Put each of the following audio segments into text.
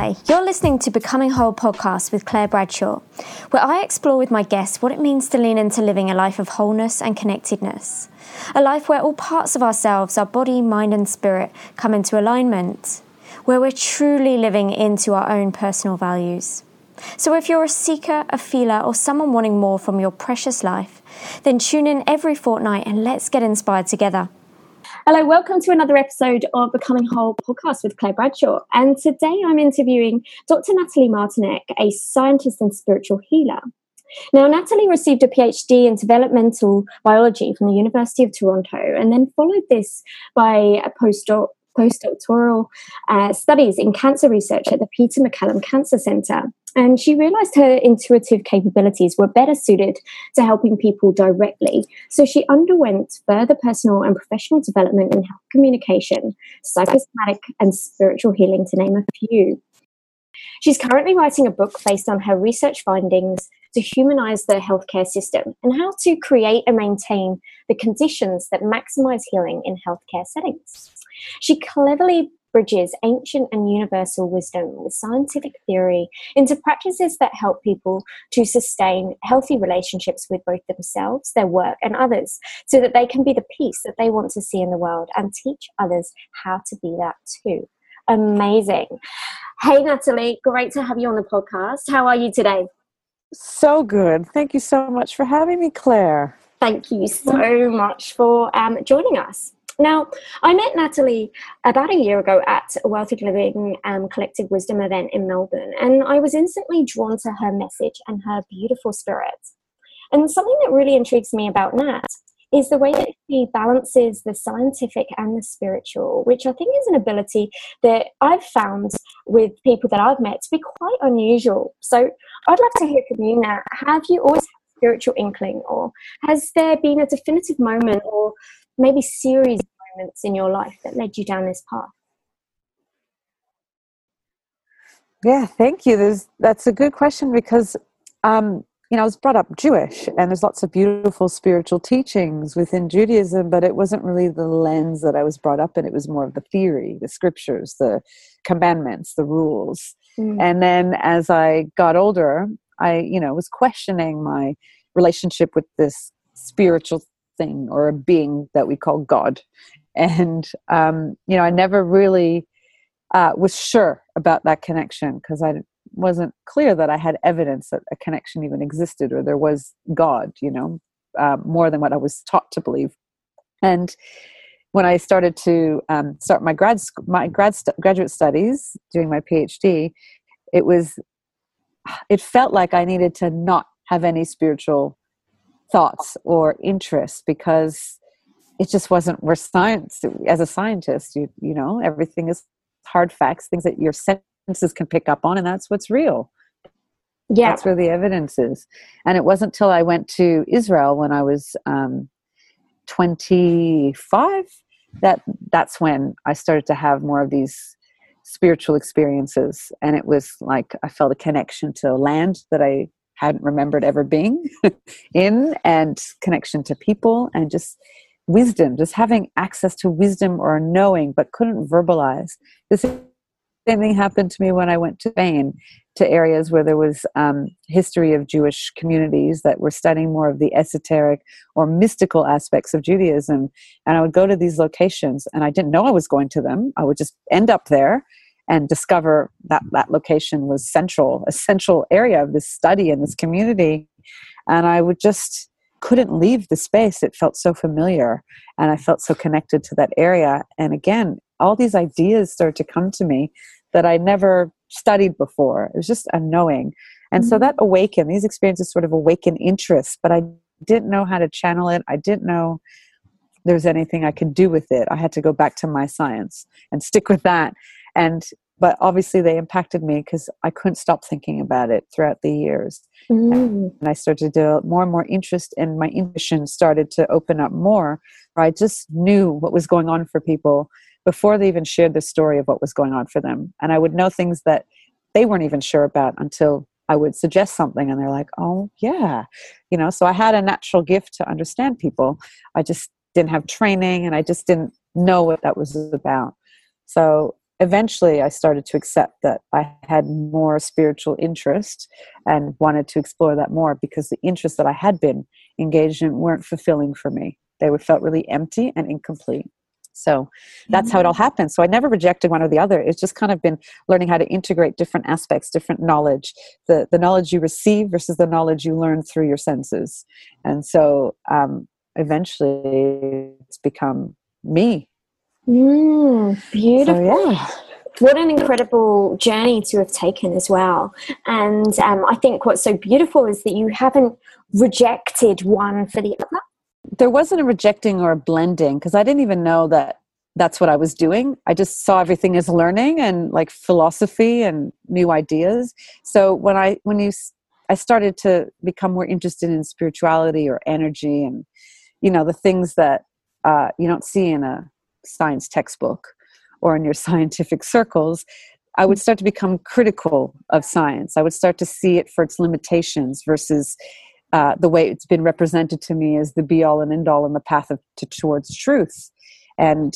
Hi, you're listening to Becoming Whole podcast with Claire Bradshaw, where I explore with my guests what it means to lean into living a life of wholeness and connectedness. A life where all parts of ourselves, our body, mind, and spirit, come into alignment, where we're truly living into our own personal values. So, if you're a seeker, a feeler, or someone wanting more from your precious life, then tune in every fortnight and let's get inspired together. Hello, welcome to another episode of Becoming Whole podcast with Claire Bradshaw. And today I'm interviewing Dr. Natalie Martinek, a scientist and spiritual healer. Now, Natalie received a PhD in developmental biology from the University of Toronto and then followed this by a postdoc postdoctoral uh, studies in cancer research at the Peter MacCallum Cancer Centre. And she realized her intuitive capabilities were better suited to helping people directly. So she underwent further personal and professional development in health communication, psychosomatic, and spiritual healing, to name a few. She's currently writing a book based on her research findings to humanize the healthcare system and how to create and maintain the conditions that maximize healing in healthcare settings. She cleverly bridges ancient and universal wisdom with scientific theory into practices that help people to sustain healthy relationships with both themselves, their work, and others, so that they can be the peace that they want to see in the world and teach others how to be that too. Amazing. Hey, Natalie, great to have you on the podcast. How are you today? So good. Thank you so much for having me, Claire. Thank you so much for um, joining us. Now, I met Natalie about a year ago at a Wealthy Living um, Collective Wisdom event in Melbourne, and I was instantly drawn to her message and her beautiful spirit. And something that really intrigues me about Nat is the way that she balances the scientific and the spiritual, which I think is an ability that I've found with people that I've met to be quite unusual. So I'd love to hear from you now. Have you always had a spiritual inkling, or has there been a definitive moment or maybe series moments in your life that led you down this path? Yeah, thank you. There's, that's a good question because, um, you know, I was brought up Jewish and there's lots of beautiful spiritual teachings within Judaism, but it wasn't really the lens that I was brought up in. It was more of the theory, the scriptures, the commandments, the rules. Mm. And then as I got older, I, you know, was questioning my relationship with this spiritual thing or a being that we call God. And, um, you know, I never really uh, was sure about that connection because I wasn't clear that I had evidence that a connection even existed or there was God, you know, uh, more than what I was taught to believe. And when I started to um, start my grad my grad st- graduate studies, doing my PhD, it was it felt like I needed to not have any spiritual thoughts or interests because it just wasn't where science. As a scientist you you know everything is hard facts things that your senses can pick up on and that's what's real. Yeah. That's where the evidence is. And it wasn't until i went to israel when i was um, 25 that that's when i started to have more of these spiritual experiences. And it was like i felt a connection to a land that i hadn't remembered ever being in and connection to people and just wisdom just having access to wisdom or knowing but couldn't verbalize. The same thing happened to me when i went to spain to areas where there was um, history of jewish communities that were studying more of the esoteric or mystical aspects of judaism. And i would go to these locations and i didn't know i was going to them. I would just end up there and discover that that location was central, a central area of this study in this community. And I would just couldn't leave the space. It felt so familiar and I felt so connected to that area. And again, all these ideas started to come to me that I never studied before. It was just a knowing. And mm-hmm. so that awakened, these experiences sort of awaken interest, but I didn't know how to channel it. I didn't know there was anything I could do with it. I had to go back to my science and stick with that and but obviously they impacted me because I couldn't stop thinking about it throughout the years. Mm. And I started to develop more and more interest, and my intuition started to open up more. I just knew what was going on for people before they even shared the story of what was going on for them. And I would know things that they weren't even sure about until I would suggest something, and they're like, oh, yeah. You know, so I had a natural gift to understand people. I just didn't have training, and I just didn't know what that was about. So eventually I started to accept that I had more spiritual interest and wanted to explore that more because the interests that I had been engaged in weren't fulfilling for me. They were felt really empty and incomplete. So that's how it all mm-hmm. happened. So I never rejected one or the other. It's just kind of been learning how to integrate different aspects, different knowledge, the, the knowledge you receive versus the knowledge you learn through your senses. And so um, eventually it's become me Mm, beautiful. So, yeah. What an incredible journey to have taken as well. And um, I think what's so beautiful is that you haven't rejected one for the other. There wasn't a rejecting or a blending because I didn't even know that that's what I was doing. I just saw everything as learning and like philosophy and new ideas. So when I when you I started to become more interested in spirituality or energy and you know the things that uh, you don't see in a science textbook or in your scientific circles, I would start to become critical of science. I would start to see it for its limitations versus uh, the way it's been represented to me as the be all and end all in the path of, to, towards truth. And,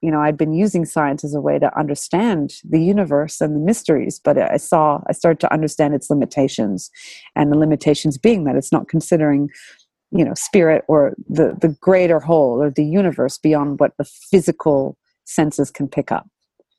you know, I'd been using science as a way to understand the universe and the mysteries, but I saw, I started to understand its limitations. And the limitations being that it's not considering you know spirit or the the greater whole or the universe beyond what the physical senses can pick up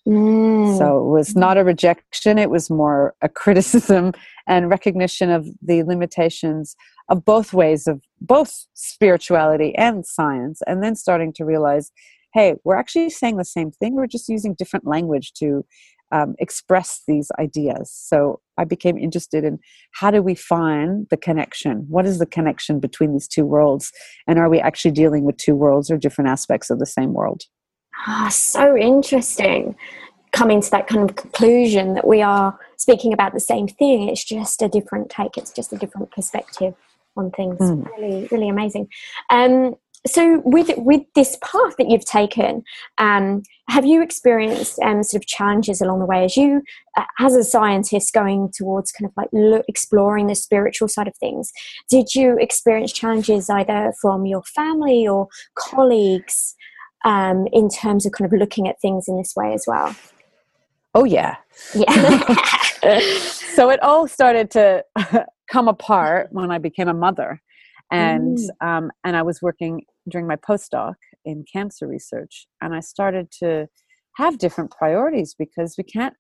mm. so it was not a rejection it was more a criticism and recognition of the limitations of both ways of both spirituality and science and then starting to realize hey we're actually saying the same thing we're just using different language to um, express these ideas. So I became interested in how do we find the connection? What is the connection between these two worlds? And are we actually dealing with two worlds or different aspects of the same world? Ah, so interesting. Coming to that kind of conclusion that we are speaking about the same thing, it's just a different take, it's just a different perspective on things. Mm. Really, really amazing. Um, so with with this path that you've taken um, have you experienced um, sort of challenges along the way as you uh, as a scientist going towards kind of like look, exploring the spiritual side of things? Did you experience challenges either from your family or colleagues um, in terms of kind of looking at things in this way as well? Oh yeah. Yeah. So it all started to come apart when i became a mother and mm. um, and I was working during my postdoc in cancer research, and I started to have different priorities because we can't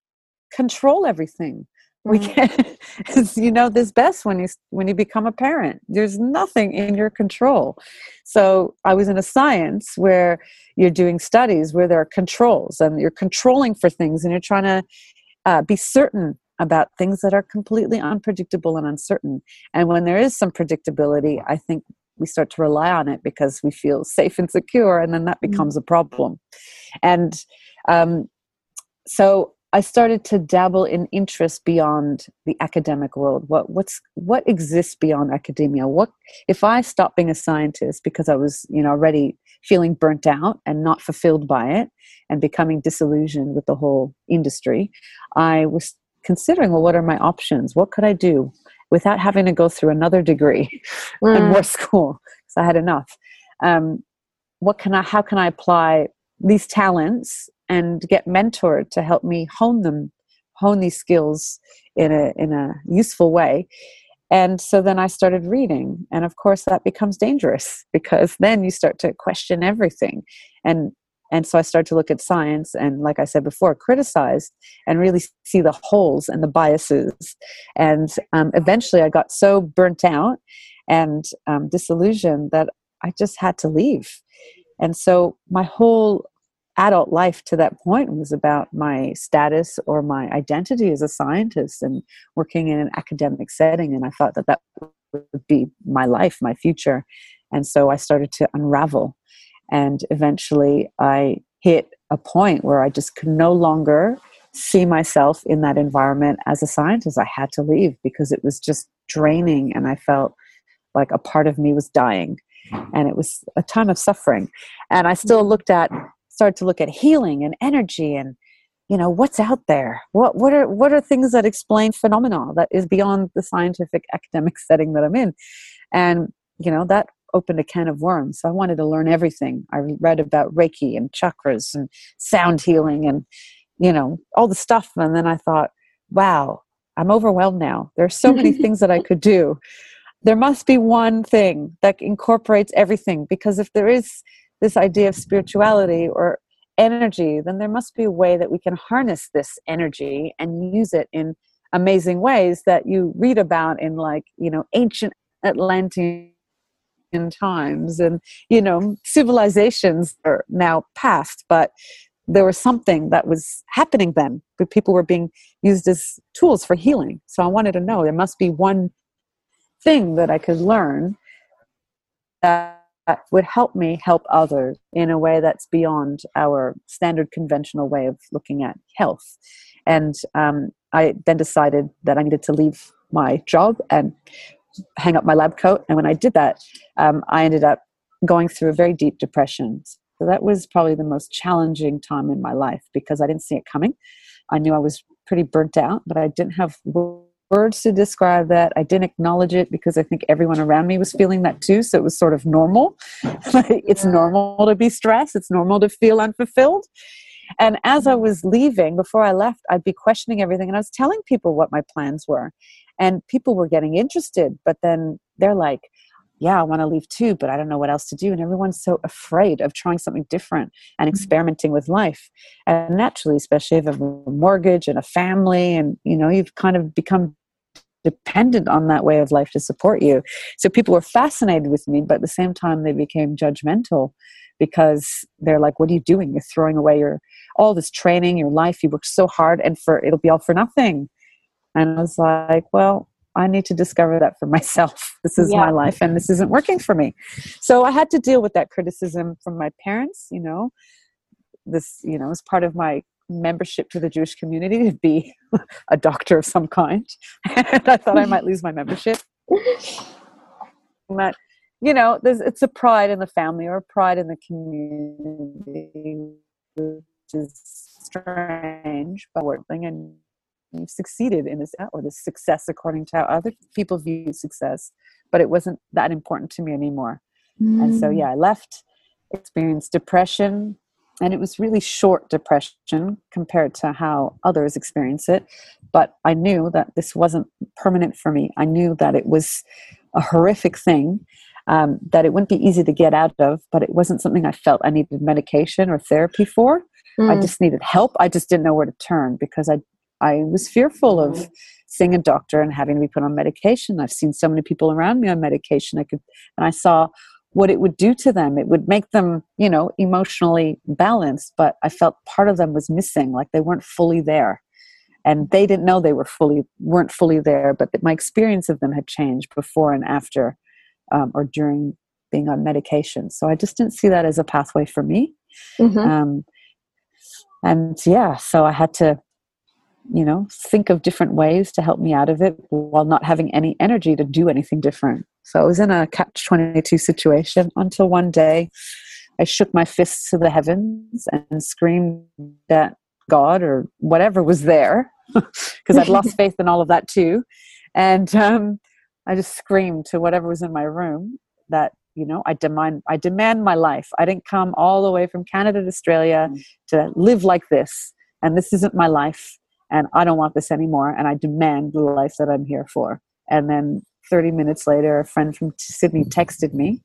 control everything. Mm. We can't, you know, this best when you when you become a parent. There's nothing in your control. So I was in a science where you're doing studies where there are controls and you're controlling for things, and you're trying to uh, be certain about things that are completely unpredictable and uncertain. And when there is some predictability, I think we start to rely on it because we feel safe and secure, and then that mm-hmm. becomes a problem. And um, so I started to dabble in interest beyond the academic world. What what's what exists beyond academia? What if I stopped being a scientist because I was, you know, already feeling burnt out and not fulfilled by it and becoming disillusioned with the whole industry? I was considering well what are my options? What could i do without having to go through another degree mm. and more school? Because i had enough. Um, what can i how can i apply these talents and get mentored to help me hone them hone these skills in a in a useful way? And so then i started reading and of course that becomes dangerous because then you start to question everything. And and so I started to look at science and, like I said before, criticize and really see the holes and the biases. And um, eventually I got so burnt out and um, disillusioned that I just had to leave. And so my whole adult life to that point was about my status or my identity as a scientist and working in an academic setting. And I thought that that would be my life, my future. And so I started to unravel and eventually I hit a point where I just could no longer see myself in that environment as a scientist. I had to leave because it was just draining and I felt like a part of me was dying. And it was a time of suffering. And I still looked at, started to look at healing and energy and you know what's out there what what are what are things that explain phenomena that is beyond the scientific academic setting that i'm in and you know that opened a can of worms. I wanted to learn everything. I read about Reiki and chakras and sound healing and you know, all the stuff. And then I thought, wow, I'm overwhelmed now. There's so many things that I could do. There must be one thing that incorporates everything because if there is this idea of spirituality or energy, then there must be a way that we can harness this energy and use it in amazing ways that you read about in like, you know, ancient Atlantean times. And, you know, civilizations are now past, but there was something that was happening then. But people were being used as tools for healing. So i wanted to know there must be one thing that i could learn that would help me help others in a way that's beyond our standard conventional way of looking at health. And um, i then decided that i needed to leave my job and hang up my lab coat and when i did that um, i ended up going through a very deep depression so that was probably the most challenging time in my life because I didn't see it coming. I knew I was pretty burnt out, but I didn't have words to describe that. I didn't acknowledge it because I think everyone around me was feeling that too. So it was sort of normal. it's normal to be stressed, it's normal to feel unfulfilled. And as I was leaving, before I left, I'd be questioning everything and I was telling people what my plans were. And people were getting interested, but then they're like, yeah, I want to leave too, but I don't know what else to do. And everyone's so afraid of trying something different and mm-hmm. experimenting with life. And naturally, especially if you have a mortgage and a family, and you know, you've kind of become dependent on that way of life to support you. So people were fascinated with me, but at the same time, they became judgmental because they're like, "What are you doing? You're throwing away your all this training, your life. You worked so hard, and for it'll be all for nothing." And I was like, "Well, I need to discover that for myself. This is yeah. my life and this isn't working for me. So I had to deal with that criticism from my parents, you know. This, you know, as part of my membership to the Jewish community to be a doctor of some kind. and I thought I might lose my membership. But, you know, there's it's a pride in the family or a pride in the community, which is strange, but working and you've succeeded in this or this success according to how other people view success but it wasn't that important to me anymore mm. and so yeah i left experienced depression and it was really short depression compared to how others experience it but i knew that this wasn't permanent for me i knew that it was a horrific thing um, that it wouldn't be easy to get out of but it wasn't something i felt i needed medication or therapy for mm. i just needed help i just didn't know where to turn because i I was fearful of mm-hmm. seeing a doctor and having to be put on medication. I've seen so many people around me on medication. I could, and I saw what it would do to them. It would make them, you know, emotionally balanced, but I felt part of them was missing, like they weren't fully there. And they didn't know they were fully weren't fully there, but my experience of them had changed before and after, um, or during being on medication. So I just didn't see that as a pathway for me. Mm-hmm. Um, and yeah, so I had to you know think of different ways to help me out of it while not having any energy to do anything different. So i was in a catch 22 situation until one day i shook my fists to the heavens and screamed at god or whatever was there because i'd lost faith in all of that too. And um, i just screamed to whatever was in my room that you know i demand i demand my life. I didn't come all the way from canada to australia mm. to live like this and this isn't my life and I don't want this anymore, and I demand the life that I'm here for. And then 30 minutes later, a friend from Sydney texted me,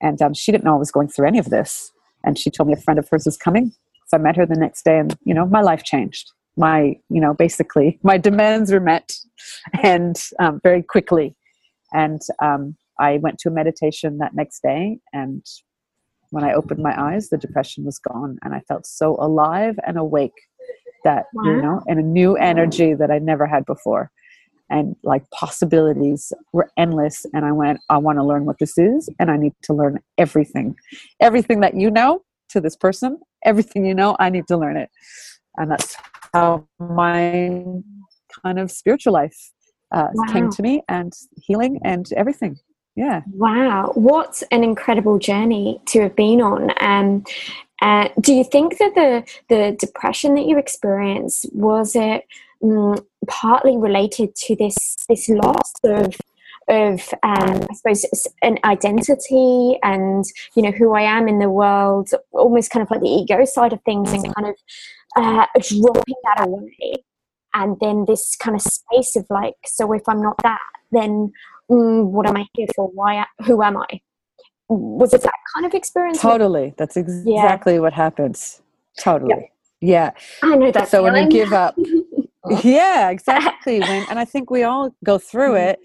and um, she didn't know I was going through any of this. And she told me a friend of hers was coming. So I met her the next day, and you know, my life changed. My, you know, basically, my demands were met, and um, very quickly. And um, I went to a meditation that next day, and when I opened my eyes, the depression was gone, and I felt so alive and awake that wow. you know and a new energy that i never had before. And like possibilities were endless and i went i want to learn what this is and i need to learn everything. Everything that you know to this person everything you know i need to learn it. And that's how my kind of spiritual life uh, wow. came to me and healing and everything. Yeah. Wow. What an incredible journey to have been on. Um, uh, do you think that the the depression that you experienced was it um, partly related to this this loss of of um, I suppose an identity and you know who I am in the world, almost kind of like the ego side of things, and kind of uh, dropping that away? And then this kind of space of like so if i'm not that then mm, what am i here for? Why who am i was it that kind of experience totally that's exactly yeah. what happens totally yeah, yeah. i know that so feeling. when you give up yeah exactly when, and i think we all go through mm-hmm. it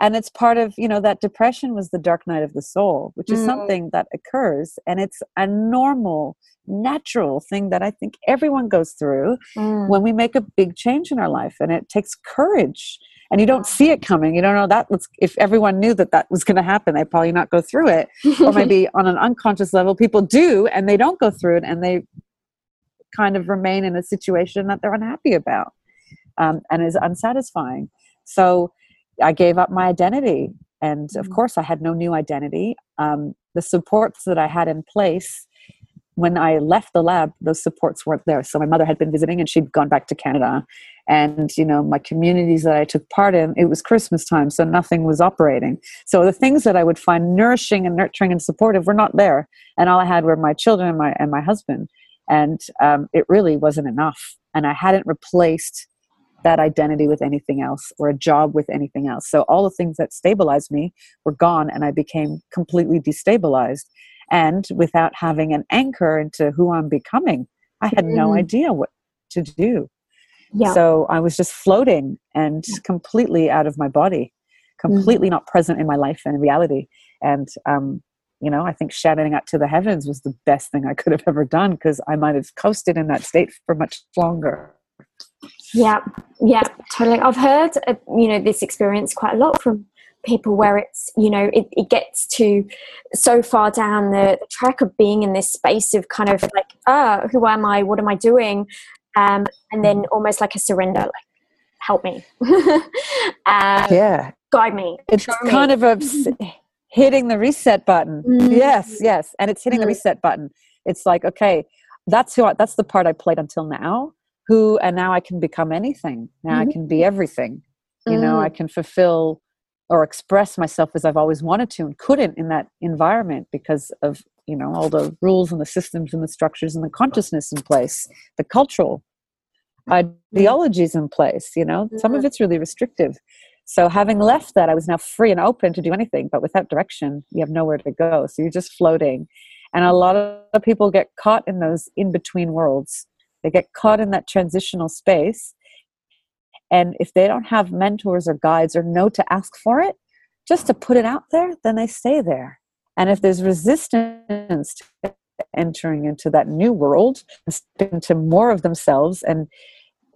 and it's part of you know that depression was the dark night of the soul which is mm. something that occurs and it's a normal natural thing that i think everyone goes through mm. when we make a big change in our life and it takes courage and you don't see it coming you don't know that was if everyone knew that that was going to happen they'd probably not go through it or maybe on an unconscious level people do and they don't go through it and they kind of remain in a situation that they're unhappy about um, and is unsatisfying so I gave up my identity. And of mm. course, I had no new identity. Um, the supports that I had in place when I left the lab, those supports weren't there. So my mother had been visiting and she'd gone back to Canada. And, you know, my communities that I took part in, it was Christmas time, so nothing was operating. So the things that I would find nourishing and nurturing and supportive were not there. And all I had were my children and my, and my husband. And um, it really wasn't enough. And I hadn't replaced that identity with anything else or a job with anything else. So all the things that stabilized me were gone and I became completely destabilized. And without having an anchor into who I'm becoming, I had no mm. idea what to do. Yeah. So I was just floating and completely out of my body, completely mm. not present in my life and reality. And, um, you know, I think shouting out to the heavens was the best thing I could have ever done because I might have coasted in that state for much longer. Yeah, yeah, totally. I've heard, uh, you know, this experience quite a lot from people where it's, you know, it, it gets to so far down the, the, track of being in this space of kind of like, ah, oh, who am I? What am I doing? Um, and then almost like a surrender, like, help me. um, yeah. Guide me. It's kind me. of a hitting the reset button. Mm-hmm. Yes, yes. And it's hitting mm-hmm. the reset button. It's like, okay, that's who I, that's the part I played until now who and now i can become anything now mm-hmm. i can be everything you mm-hmm. know i mm. can fulfill or express myself as i've always wanted to and couldn't in that environment because of you know all the rules and the systems and the structures and the consciousness in place the cultural mm-hmm. ideologies in place you know some of it's really restrictive so having left that i was now free and open to do anything but without direction you have nowhere to go so you're just floating and a lot of people get caught in those in between worlds they get caught in that transitional space. And if they don't have mentors or guides or know to ask for it, just to put it out there, then they stay there. And if there's resistance to entering into that new world, into more of themselves and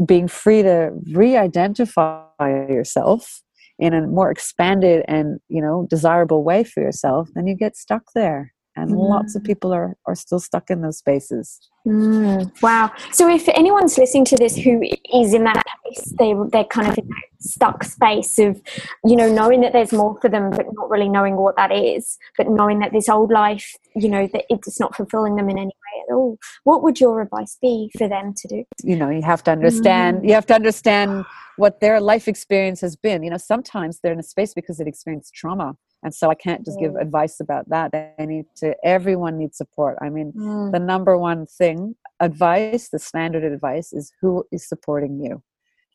being free to re-identify yourself in a more expanded and you know desirable way for yourself then you get stuck there and mm. lots of people are are still stuck in those spaces mm. wow so if anyone's listening to this who is in that place they they're kind of in that stuck space of you know knowing that there's more for them but not really knowing what that is but knowing that this old life you know that it's not fulfilling them in any way at all what would your advice be for them to do you know you have to understand mm. you have to understand what their life experience has been you know sometimes they're in a space because they've experienced trauma and so i can't just give advice about that. I need to everyone needs support. I mean mm. the number one thing advice the standard advice is who is supporting you?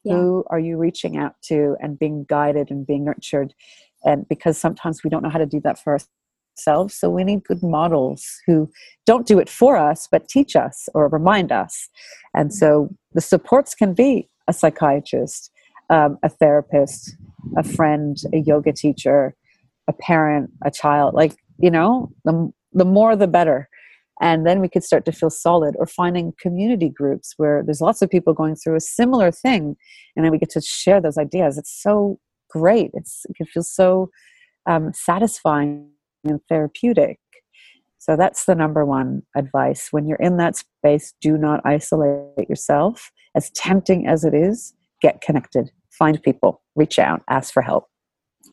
Yeah. who are you reaching out to and being guided and being nurtured? And because sometimes we don't know how to do that for ourselves so we need good models who don't do it for us but teach us or remind us. And so the supports can be a psychiatrist um, a therapist a friend a yoga teacher a parent, a child, like, you know, the, the more the better. And then we could start to feel solid or finding community groups where there's lots of people going through a similar thing. And then we get to share those ideas. It's so great. It's, it can feel so um, satisfying and therapeutic. So that's the number one advice. When you're in that space, do not isolate yourself. As tempting as it is, get connected, find people, reach out, ask for help.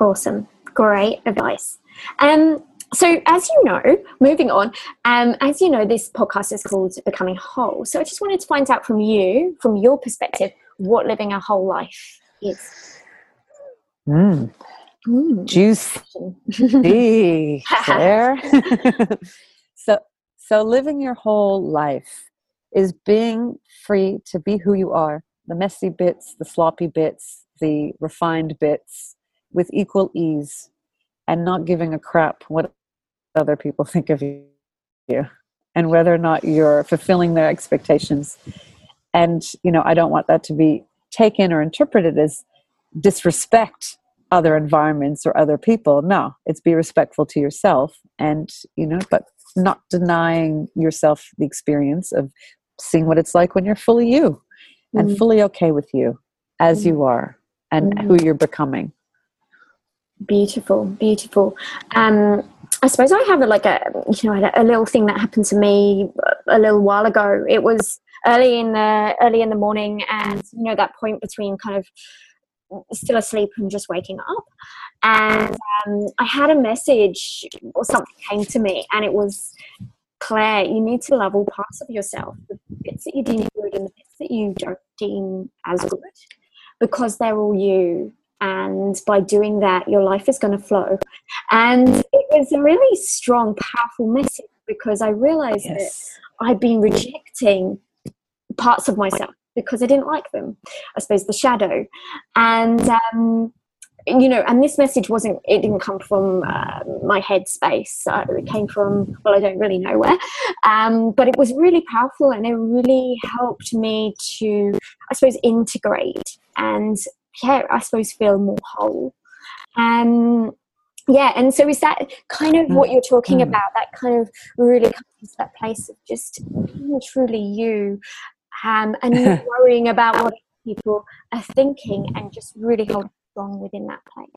Awesome. Great advice. Um, so, as you know, moving on, um, as you know, this podcast is called Becoming Whole. So, I just wanted to find out from you, from your perspective, what living a whole life is. Mm. Mm. Juicy. there. so, so living your whole life is being free to be who you are the messy bits, the sloppy bits, the refined bits with equal ease and not giving a crap what other people think of you and whether or not you're fulfilling their expectations. And, you know, I don't want that to be taken or interpreted as disrespect other environments or other people. No, it's be respectful to yourself and, you know, but not denying yourself the experience of seeing what it's like when you're fully you mm. and fully okay with you as mm. you are and mm. who you're becoming. Beautiful, beautiful. Um, I suppose I have a, like a you know a little thing that happened to me a little while ago. It was early in the early in the morning, and you know that point between kind of still asleep and just waking up. And um, I had a message or something came to me, and it was Claire, you need to love all parts of yourself, the bits that you deem good and the bits that you don't deem as good, because they're all you. And by doing that, your life is going to flow. And it was a really strong, powerful message because I realized yes. that I'd been rejecting parts of myself because I didn't like them. I suppose the shadow. And um, you know, and this message wasn't, it didn't come from uh, my headspace. So it came from, well, I don't really know where. Um, but it was really powerful and it really helped me to, I suppose, integrate and, yeah, I suppose, feel more whole. Um, yeah, and so is that kind of what you're talking mm. about? That kind of really comes to that place of just being truly you um, and not worrying about what people are thinking and just really holding strong within that place.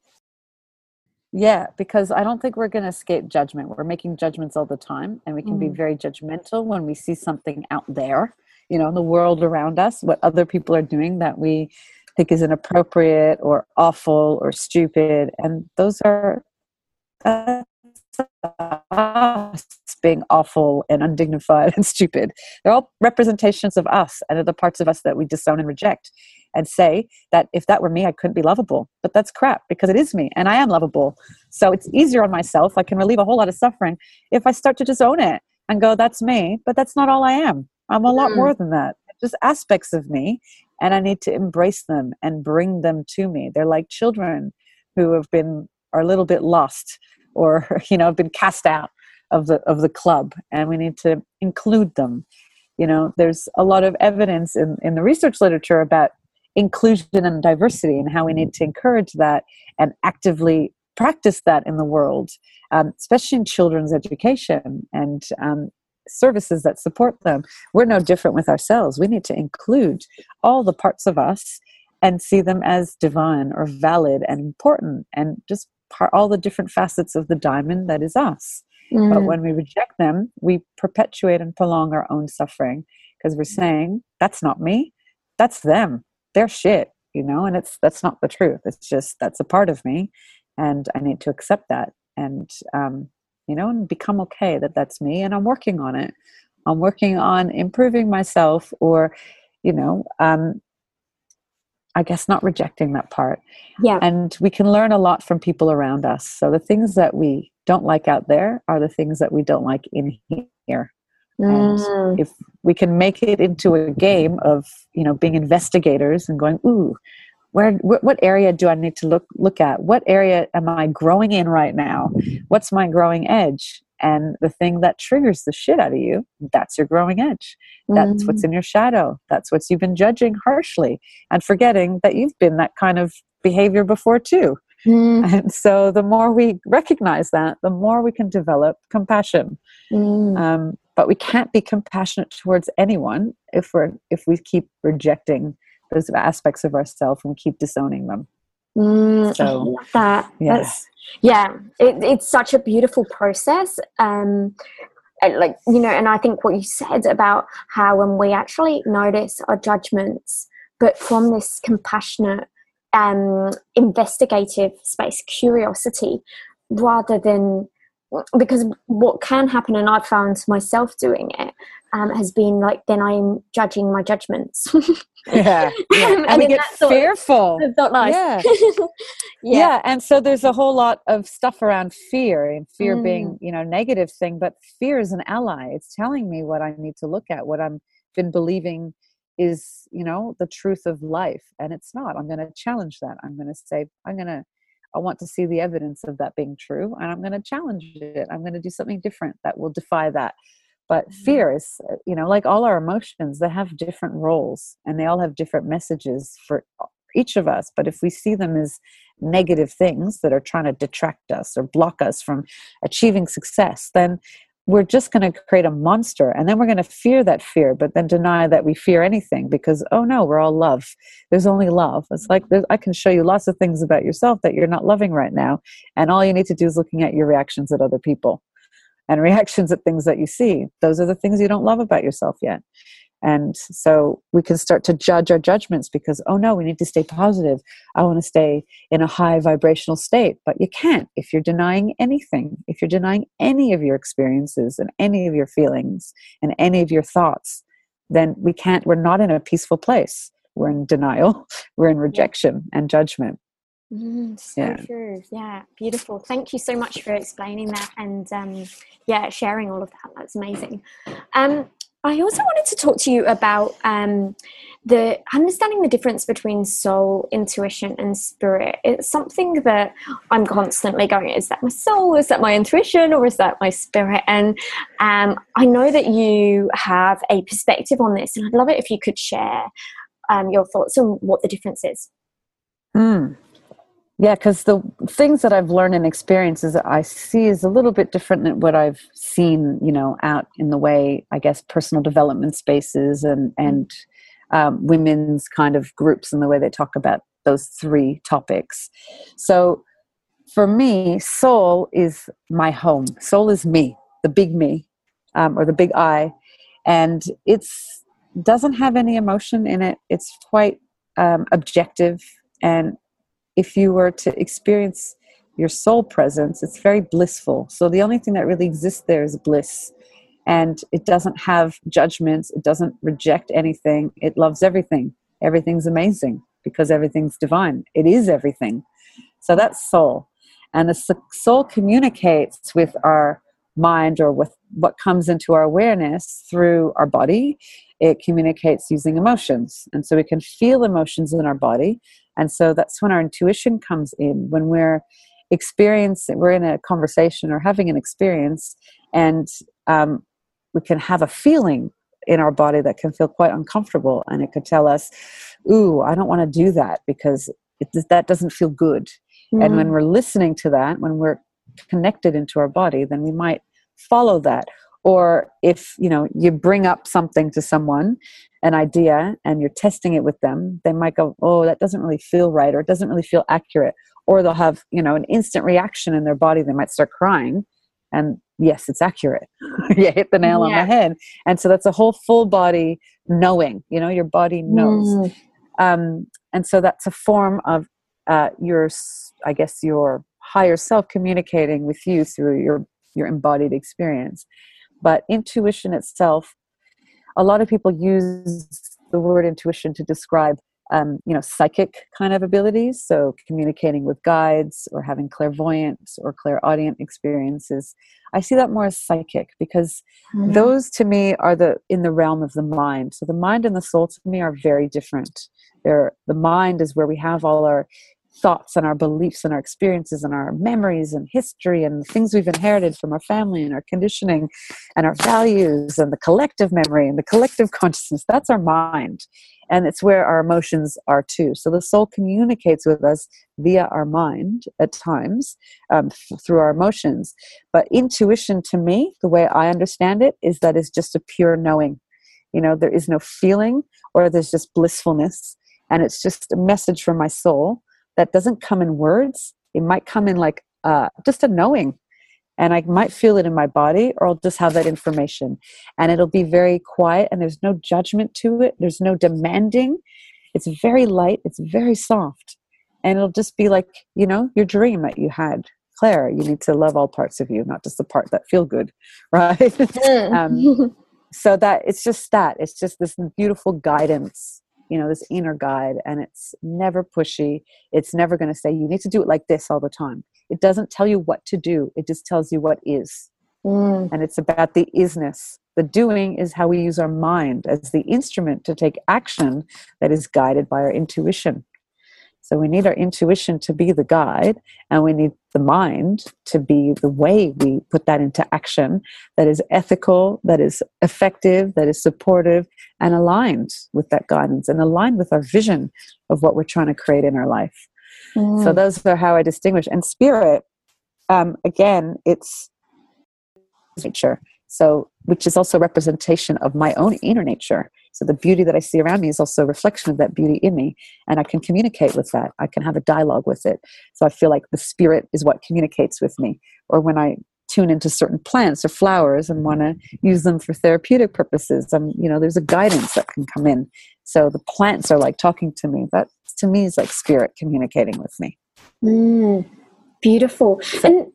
Yeah, because I don't think we're going to escape judgment. We're making judgments all the time, and we can mm. be very judgmental when we see something out there, you know, in the world around us, what other people are doing that we think is inappropriate or awful or stupid. And those are us being awful and undignified and stupid. They're all representations of us and of the parts of us that we disown and reject and say that if that were me, I couldn't be lovable. But that's crap because it is me and I am lovable. So it's easier on myself. I can relieve a whole lot of suffering if I start to disown it and go, that's me, but that's not all I am. I'm a lot mm. more than that. Just aspects of me. And I need to embrace them and bring them to me. They're like children who have been are a little bit lost or you know have been cast out of the of the club and we need to include them you know there's a lot of evidence in, in the research literature about inclusion and diversity and how we need to encourage that and actively practice that in the world, um, especially in children's education and um, services that support them. We're no different with ourselves. We need to include all the parts of us and see them as divine or valid and important and just part, all the different facets of the diamond that is us. Mm. But when we reject them, we perpetuate and prolong our own suffering because we're saying, that's not me, that's them their shit you know and it's that's not the truth it's just that's a part of me and i need to accept that and um, you know and become okay that that's me and i'm working on it. I'm working on improving myself or you know um, i guess not rejecting that part. Yeah. And we can learn a lot from people around us. So the things that we don't like out there are the things that we don't like in here. And mm. if we can make it into a game of you know being investigators and going ooh where wh- what area do i need to look look at? What area am i growing in right now? What's my growing edge? And the thing that triggers the shit out of you that's your growing edge. That's mm. what's in your shadow. That's what you've been judging harshly and forgetting that you've been that kind of behavior before too. Mm. and so the more we recognize that the more we can develop compassion. Mm. um, but we can't be compassionate towards anyone if we're if we keep rejecting those aspects of ourselves and keep disowning them mm, so that yeah. That's, yeah it, it's such a beautiful process um like you know and i think what you said about how when we actually notice our judgments but from this compassionate um investigative space curiosity rather than because what can happen, and I've found myself doing it, um, has been like then I'm judging my judgments. yeah, yeah. and, and we get fearful. It's not nice. Yeah. yeah. yeah, and so there's a whole lot of stuff around fear, and fear mm. being you know negative thing, but fear is an ally. It's telling me what I need to look at, what I'm been believing is you know the truth of life and it's not i'm going to challenge that i'm going to say i'm going to i want to see the evidence of that being true and i'm going to challenge it. I'm going to do something different that will defy that. But mm-hmm. fear is uh, you know like all our emotions they have different roles and they all have different messages for each of us. But if we see them as negative things that are trying to detract us or block us from achieving success then we're just going to create a monster and then we're going to fear that fear but then deny that we fear anything because oh no we're all love. There's only love. It's like i can show you lots of things about yourself that you're not loving right now and all you need to do is looking at your reactions at other people and reactions at things that you see. Those are the things you don't love about yourself yet and so we can start to judge our judgments because, oh no, we need to stay positive. I want to stay in a high vibrational state. But you can't if you're denying anything, if you're denying any of your experiences and any of your feelings and any of your thoughts, then we can't, we're not in a peaceful place. We're in denial, we're in rejection and judgment. Mm, so yeah. true. Yeah, beautiful. Thank you so much for explaining that and um, yeah, sharing all of that. That's amazing. Um, I also wanted to talk to you about um, the understanding the difference between soul, intuition, and spirit. It's something that I'm constantly going: is that my soul? Is that my intuition? Or is that my spirit? And um, I know that you have a perspective on this, and I'd love it if you could share um, your thoughts on what the difference is. Mm. Yeah, because the things that I've learned and experiences that I see is a little bit different than what I've seen, you know, out in the way, I guess, personal development spaces and and um, women's kind of groups and the way they talk about those three topics. So, for me, soul is my home. Soul is me, the big me, um, or the big I, and it's doesn't have any emotion in it. It's quite um, objective and if you were to experience your soul presence, it's very blissful. So the only thing that really exists there is bliss. And it doesn't have judgments, it doesn't reject anything, it loves everything. Everything's amazing because everything's divine. It is everything. So that's soul. And the soul communicates with our mind or with what comes into our awareness through our body. It communicates using emotions. And so we can feel emotions in our body and so that's when our intuition comes in, when we're experiencing, we're in a conversation or having an experience, and um, we can have a feeling in our body that can feel quite uncomfortable. And it could tell us, Ooh, I don't want to do that because it, that doesn't feel good. Mm-hmm. And when we're listening to that, when we're connected into our body, then we might follow that or if you know you bring up something to someone an idea and you're testing it with them they might go oh that doesn't really feel right or it doesn't really feel accurate. Or they'll have you know an instant reaction in their body they might start crying and yes it's accurate. You hit the nail yeah. on the head. And so that's a whole full body knowing you know your body knows. Mm. um, and so that's a form of uh, your i guess your higher self communicating with you through your your embodied experience but intuition itself, a lot of people use the word intuition to describe um, you know psychic kind of abilities. So communicating with guides or having clairvoyance or clairaudient experiences. I see that more as psychic because mm-hmm. those to me are the in the realm of the mind. So the mind and the soul to me are very different. They're, the mind is where we have all our thoughts and our beliefs and our experiences and our memories and history and things we've inherited from our family and our conditioning and our values and the collective memory and the collective consciousness that's our mind. And it's where our emotions are too. So the soul communicates with us via our mind at times um, through our emotions. But intuition to me the way i understand it is that it's just a pure knowing. You know there is no feeling or there's just blissfulness. And it's just a message from my soul that doesn't come in words. It might come in like uh, just a knowing. And I might feel it in my body, or I'll just have that information. And it'll be very quiet, and there's no judgment to it. There's no demanding. It's very light, it's very soft. And it'll just be like, you know, your dream that you had Claire, you need to love all parts of you, not just the part that feel good, right? Mm. um, so that it's just that it's just this beautiful guidance you know this inner guide and it's never pushy it's never going to say you need to do it like this all the time it doesn't tell you what to do it just tells you what is Mm. And it's about the isness. The doing is how we use our mind as the instrument to take action that is guided by our intuition. So we need our intuition to be the guide, and we need the mind to be the way we put that into action that is ethical, that is effective, that is supportive, and aligned with that guidance and aligned with our vision of what we're trying to create in our life. Mm. So those are how I distinguish. And spirit, um, again, it's nature. So, which is also representation of my own inner nature. So the beauty that I see around me is also a reflection of that beauty in me. And I can communicate with that. I can have a dialogue with it. So I feel like the spirit is what communicates with me. Or when I tune into certain plants or flowers and want to use them for therapeutic purposes, I'm, you know, there's a guidance that can come in. So the plants are like talking to me. That to me is like spirit communicating with me. Mm, beautiful. So, and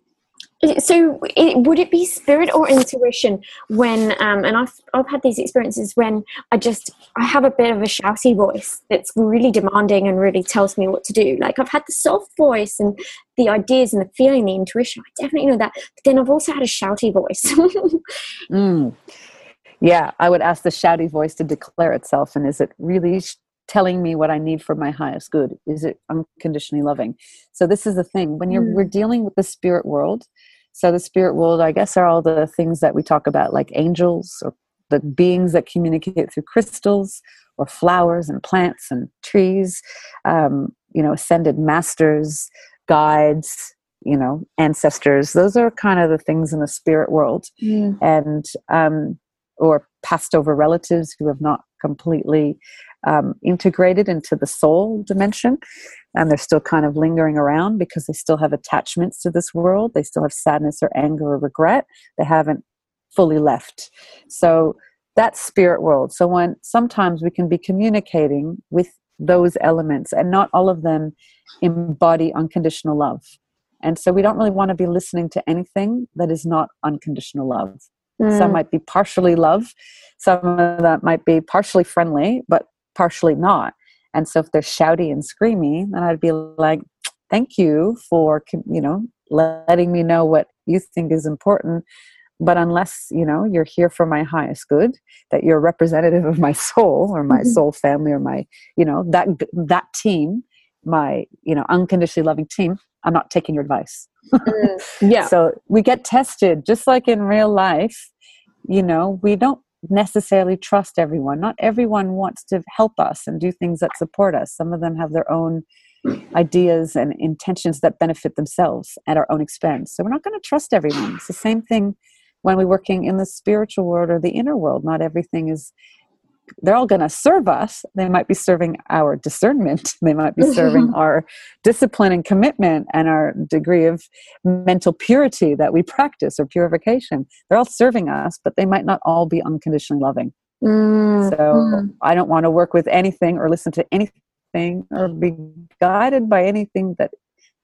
so it, would it be spirit or intuition when um, and I've, I've had these experiences when i just i have a bit of a shouty voice that's really demanding and really tells me what to do like i've had the soft voice and the ideas and the feeling the intuition i definitely know that but then i've also had a shouty voice mm. yeah i would ask the shouty voice to declare itself and is it really telling me what I need for my highest good? Is it unconditionally loving? So this is the thing when you're mm. we're dealing with the spirit world. So the spirit world, I guess, are all the things that we talk about, like angels or the beings that communicate through crystals or flowers and plants and trees. Um, you know, ascended masters, guides, you know, ancestors. Those are kind of the things in the spirit world, mm. and um, or passed over relatives who have not completely um, integrated into the soul dimension and they're still kind of lingering around because they still have attachments to this world. They still have sadness or anger or regret. They haven't fully left. So that's spirit world. So when sometimes we can be communicating with those elements and not all of them embody unconditional love. And so we don't really want to be listening to anything that is not unconditional love. Mm. some might be partially love. Some of that might be partially friendly but partially not. And so if they're shouty and screamy, then I'd be like, thank you for, you know, letting me know what you think is important. But unless, you know, you're here for my highest good, that you're representative of my soul or my mm-hmm. soul family or my, you know, that, that team, my, you know, unconditionally loving team, I'm not taking your advice. mm, yeah. So we get tested just like in real life. You know, we don't necessarily trust everyone. Not everyone wants to help us and do things that support us. Some of them have their own ideas and intentions that benefit themselves at our own expense. So we're not going to trust everyone. It's the same thing when we're working in the spiritual world or the inner world. Not everything is they're all going to serve us. They might be serving our discernment. They might be serving our discipline and commitment and our degree of mental purity that we practice or purification. They're all serving us, but they might not all be unconditionally loving. Mm. So mm. I don't want to work with anything or listen to anything or be guided by anything that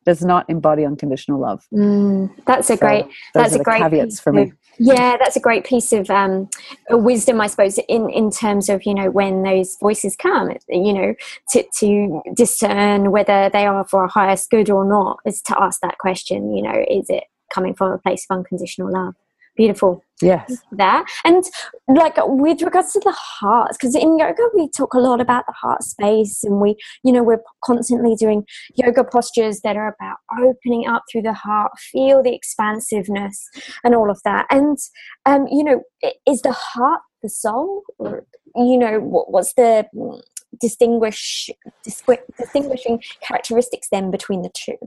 does not embody unconditional love. Mm, that's a so great. That's a great caveats for me. Yeah, that's a great piece of um, wisdom, I suppose, in, in terms of you know when those voices come, you know, to to discern whether they are for our highest good or not, is to ask that question. You know, is it coming from a place of unconditional love? Beautiful. Yes. That. And like with regards to the heart because in yoga we talk a lot about the heart space and we you know we're constantly doing yoga postures that are about opening up through the heart feel the expansiveness and all of that. And um you know is the heart the soul? Or you know what, what's the distinguish distinguishing characteristics then between the two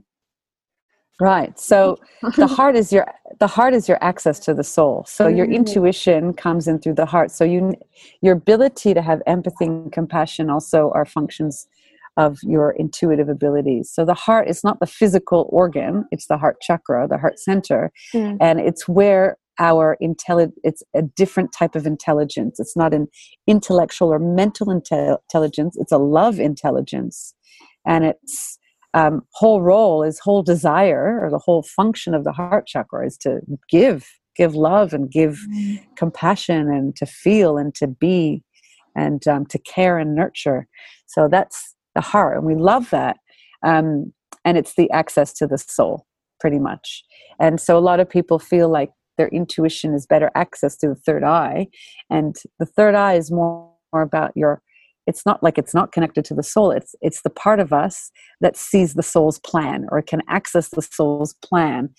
Right. So the heart is your the heart is your access to the soul. So your mm-hmm. intuition comes in through the heart. So you your ability to have empathy and compassion also are functions of your intuitive abilities. So the heart is not the physical organ, it's the heart chakra, the heart center, mm. and it's where our intelligence it's a different type of intelligence. It's not an intellectual or mental intel- intelligence, it's a love intelligence. And it's um, whole role is whole desire or the whole function of the heart chakra is to give give love and give mm. compassion and to feel and to be and um, to care and nurture so that's the heart and we love that um, and it's the access to the soul pretty much and so a lot of people feel like their intuition is better access to the third eye and the third eye is more, more about your it's not like it's not connected to the soul. It's it's the part of us that sees the soul's plan or can access the soul's plan.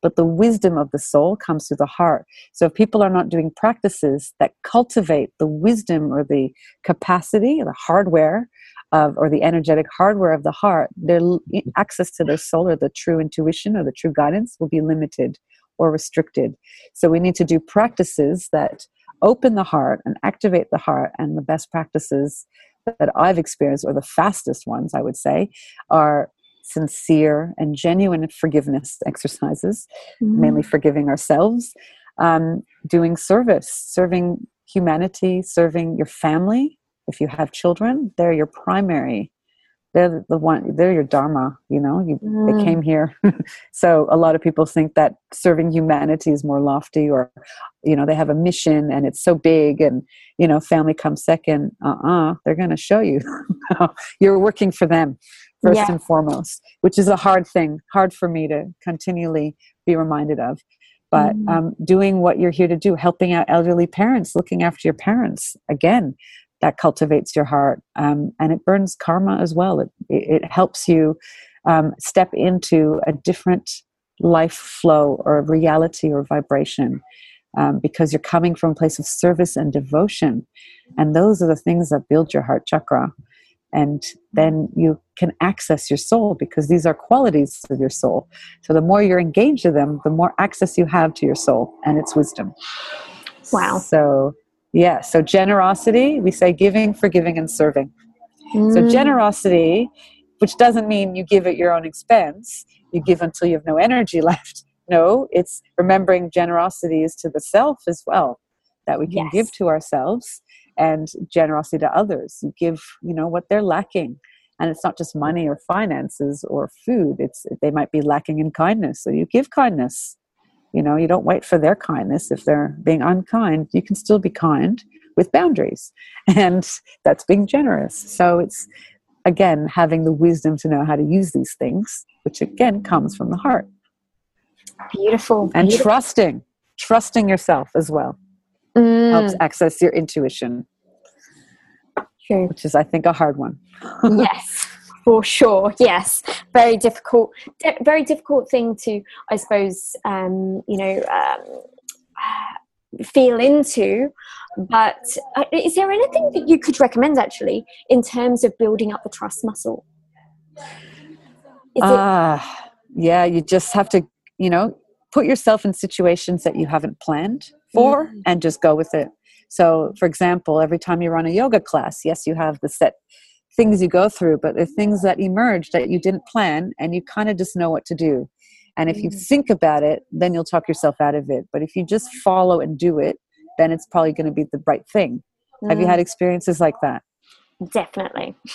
But the wisdom of the soul comes through the heart. So if people are not doing practices that cultivate the wisdom or the capacity or the hardware of or the energetic hardware of the heart their access to their soul or the true intuition or the true guidance will be limited or restricted. So we need to do practices that open the heart and activate the heart and the best practices that I've experienced, or the fastest ones, I would say, are sincere and genuine forgiveness exercises, mm. mainly forgiving ourselves, um, doing service, serving humanity, serving your family. If you have children, they're your primary they're the one they're your dharma you know you, mm. they came here so a lot of people think that serving humanity is more lofty or you know they have a mission and it's so big and you know family comes second uh-uh they're going to show you you're working for them first yeah. and foremost which is a hard thing hard for me to continually be reminded of but mm. um, doing what you're here to do helping out elderly parents looking after your parents again that cultivates your heart um, and it burns karma as well. It, it helps you um, step into a different life flow or reality or vibration um, because you're coming from a place of service and devotion and those are the things that build your heart chakra. And then you can access your soul because these are qualities of your soul. So the more you're engaged with them the more access you have to your soul and its wisdom. Wow. So yeah, so generosity, we say giving, forgiving, and serving. Mm. So generosity, which doesn't mean you give at your own expense, you give until you have no energy left. No, it's remembering generosity is to the self as well, that we can yes. give to ourselves and generosity to others. You give, you know, what they're lacking. And it's not just money or finances or food. It's they might be lacking in kindness. So you give kindness you know, you don't wait for their kindness. If they're being unkind, you can still be kind with boundaries. And that's being generous. So it's, again, having the wisdom to know how to use these things, which again comes from the heart. Beautiful. And beautiful. trusting, trusting yourself as well mm. helps access your intuition. True. Which is, I think, a hard one. yes for sure yes. Very difficult very difficult thing to i suppose um, you know um, feel into. But uh, is there anything that you could recommend actually in terms of building up the trust muscle? Ah uh, yeah you just have to you know put yourself in situations that you haven't planned for mm. and just go with it. So for example every time you run a yoga class yes you have the set things you go through, but the things that emerge that you didn't plan and you kind of just know what to do. And if you mm. think about it, then you'll talk yourself out of it. But if you just follow and do it, then it's probably going to be the right thing. Mm. Have you had mm. experiences like that? Definitely.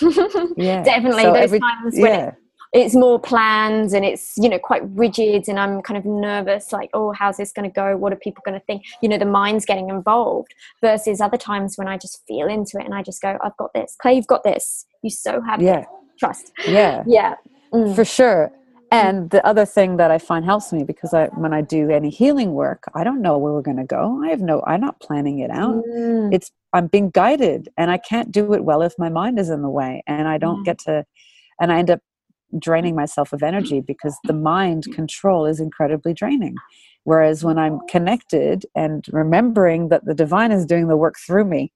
yeah. Definitely. So Those every, times when yeah. it, it's more planned and it's you know quite rigid and i'm kind of nervous like oh how's this going to go? What are people going to think? You know the mind's getting involved versus other times when i just feel into it and i just go i've got this. Claire you've got this. You so have yeah. trust. Yeah. Yeah. Mm. for sure. And the other thing that i find helps me because i when i do any healing work i don't know where we're going to go. I have no i'm not planning it out. Mm. it's i'm being guided and i can't do it well if my mind is in the way and i don't mm. get to and i end up draining myself of energy because the mind control is incredibly draining. Whereas when I'm connected and remembering that the divine is doing the work through me,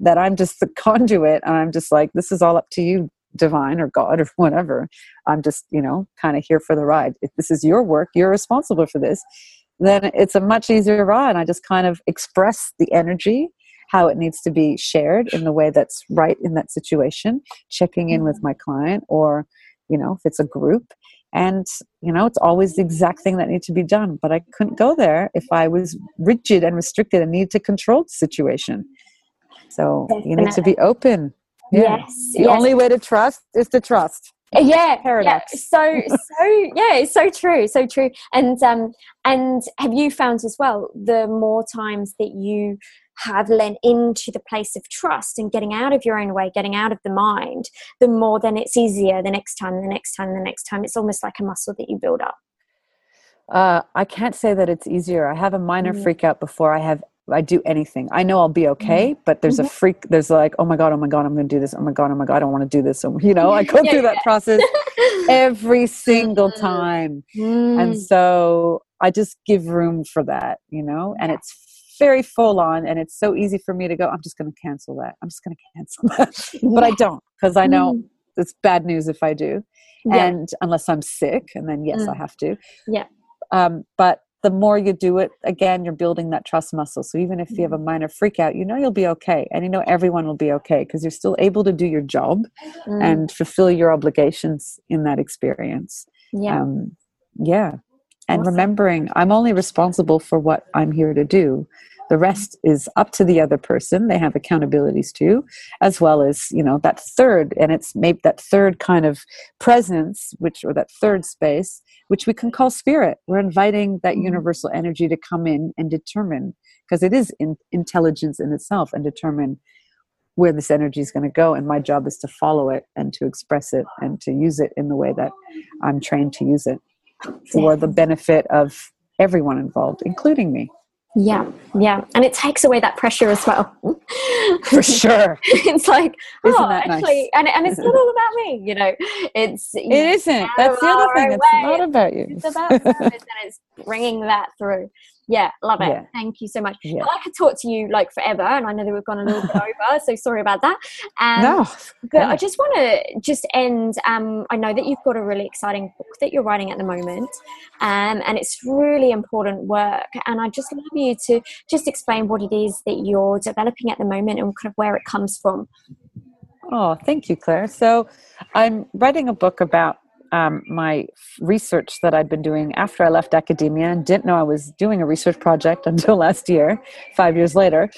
that I'm just the conduit and I'm just like, this is all up to you, divine or God or whatever. I'm just, you know, kind of here for the ride. If this is your work, you're responsible for this, then it's a much easier ride. I just kind of express the energy how it needs to be shared in the way that's right in that situation, checking in with mm-hmm. my client or you know, if it's a group. And, you know, it's always the exact thing that needs to be done. But I couldn't go there if I was rigid and restricted and needed to control the situation. So Definitely. you need to be open. Yeah. Yes. The yes. only way to trust is to trust yeah paradox yeah. so so yeah it's so true so true and um and have you found as well the more times that you have lent into the place of trust and getting out of your own way, getting out of the mind, the more then it's easier the next time, the next time, the next time. It's almost like a muscle that you build up. Uh, I can't say that it's easier. I have a minor Mm. freak out before I have I do anything. I know I'll be okay, but there's Mhm. a freak. There's like, oh my god, oh my god, I'm going to do this. Oh my god, oh my god, I don't want to do this. So, you know, I go Yeah, through that process every single Mm. time, Mm. and so I just give room for that, you know. And Yeah. it's very full on, and it's so easy for me to go. I'm just going to cancel that. I'm just going to cancel that, but I don't because I know Mm. it's bad news if I do Yeah. and unless i'm sick and then yes Mm. i have to Yeah. um, but the more you do it again you're building that trust muscle so even if you have a Mm-hmm. minor freak out you know you'll be okay and you know everyone will be okay because you're still able to do your job Mm. and fulfill your obligations in that experience yeah. um, yeah and Awesome. remembering i'm only responsible for what i'm here to do the rest is up to the other person they have accountabilities too as well as you know that third and it's maybe that third kind of presence which or that third space which we can call spirit we're inviting that Mhm. universal energy to come in and determine because it is in, intelligence in itself and determine where this energy is going to go and my job is to follow it and to express it and to use it in the way that i'm trained to use it for the benefit of everyone involved including me Yeah, yeah, and it takes away that pressure as well. for sure it's like, oh, that nice? actually, and and it's not all about me, you know. It's it isn't that's the other thing it's not about you It's about service and it's bringing that through. Yeah, love it. Yeah. Thank you so much. yeah I could talk to you like forever, and I know that we've gone a little bit over, so sorry about that. Um, no but I just want to just end. Um, I know that you've got a really exciting book that you're writing at the moment, um, and it's really important work. And I just love you to just explain what it is that you're developing at the moment and kind of where it comes from. Oh, thank you, Claire. So, I'm writing a book about um, my research that I'd been doing after I left academia and didn't know I was doing a research project until last year, five years later.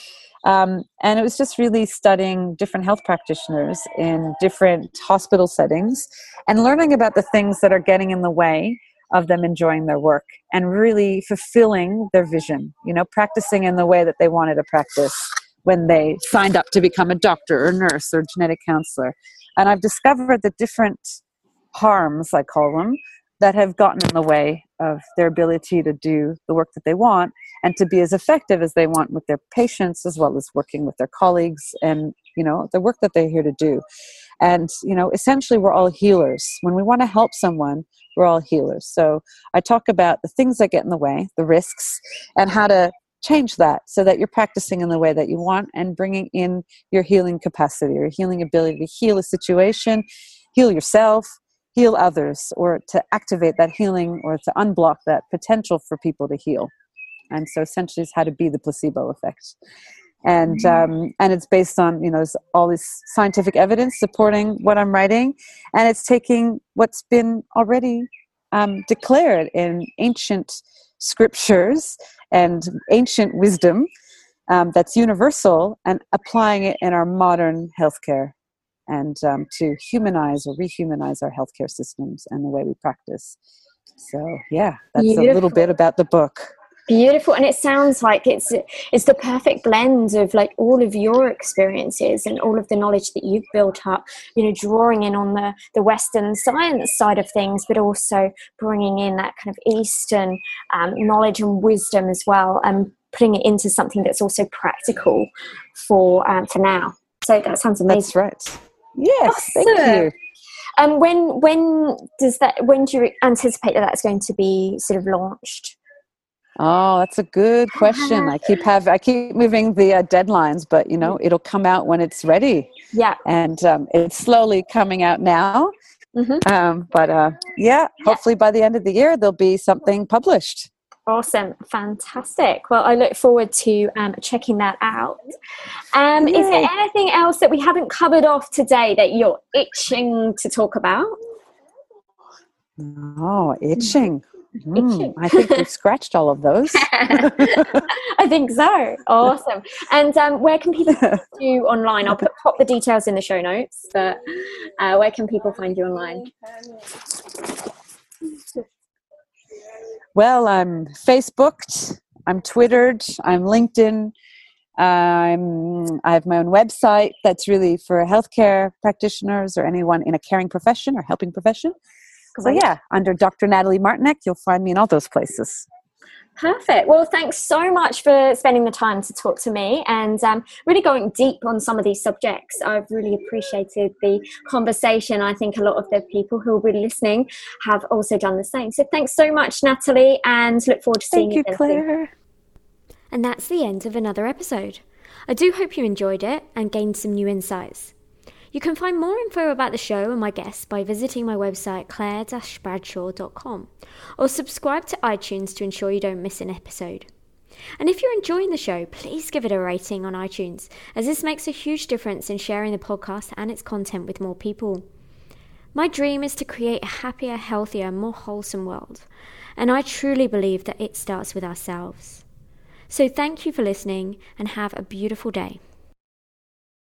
Um, and it was just really studying different health practitioners in different hospital settings and learning about the things that are getting in the way of them enjoying their work and really fulfilling their vision, you know, practicing in the way that they wanted to practice when they signed up to become a doctor or nurse or genetic counselor. And I've discovered that different harms, I call them, that have gotten in the way of their ability to do the work that they want and to be as effective as they want with their patients as well as working with their colleagues and you know the work that they're here to do. And you know essentially we're all healers. When we want to help someone we're all healers. So i talk about the things that get in the way the risks and how to change that so that you're practicing in the way that you want and bringing in your healing capacity your healing ability to heal a situation heal yourself heal others or to activate that healing or to unblock that potential for people to heal. And so essentially it's how to be the placebo effect. And um, and it's based on you know all this scientific evidence supporting what i'm writing. And it's taking what's been already um, declared in ancient scriptures and ancient wisdom um, that's universal and applying it in our modern healthcare and um, to humanize or rehumanize our healthcare systems and the way we practice. So yeah, that's a little bit about the book. Beautiful, and it sounds like it's it's the perfect blend of like all of your experiences and all of the knowledge that you've built up. You know, drawing in on the the Western science side of things, but also bringing in that kind of Eastern um, knowledge and wisdom as well, and putting it into something that's also practical for um, for now. So that sounds amazing. That's right. Yes, thank Awesome. you. Um, when when does that? When do you anticipate that that's going to be sort of launched? Oh, that's a good question. I keep have I keep moving the uh, deadlines, but you know it'll come out when it's ready, Yeah. and um, it's slowly coming out now. Mhm. Um, but uh, yeah, hopefully by the end of the year there'll be something published. Awesome, fantastic. Well, I look forward to um, checking that out. Um, is there anything else that we haven't covered off today that you're itching to talk about? Oh, itching. Mm, I think we've scratched all of those. I think so. Awesome. And um, where can people find you online? I'll put pop the details in the show notes. But uh, where can people find you online? Well, I'm Facebooked, I'm Twittered, I'm LinkedIn. I'm, I have my own website that's really for healthcare practitioners or anyone in a caring profession or helping profession. So yeah, under Dr. Natalie Martinek, you'll find me in all those places. Perfect. Well, thanks so much for spending the time to talk to me and um, really going deep on some of these subjects. I've really appreciated the conversation. I think a lot of the people who will be listening have also done the same. So thanks so much, Natalie, and look forward to seeing Thank you, you Claire. And that's the end of another episode. I do hope you enjoyed it and gained some new insights. You can find more info about the show and my guests by visiting my website claire-bradshaw.com or subscribe to iTunes to ensure you don't miss an episode. And if you're enjoying the show, please give it a rating on iTunes, as this makes a huge difference in sharing the podcast and its content with more people. My dream is to create a happier, healthier, more wholesome world, and I truly believe that it starts with ourselves. So thank you for listening and have a beautiful day.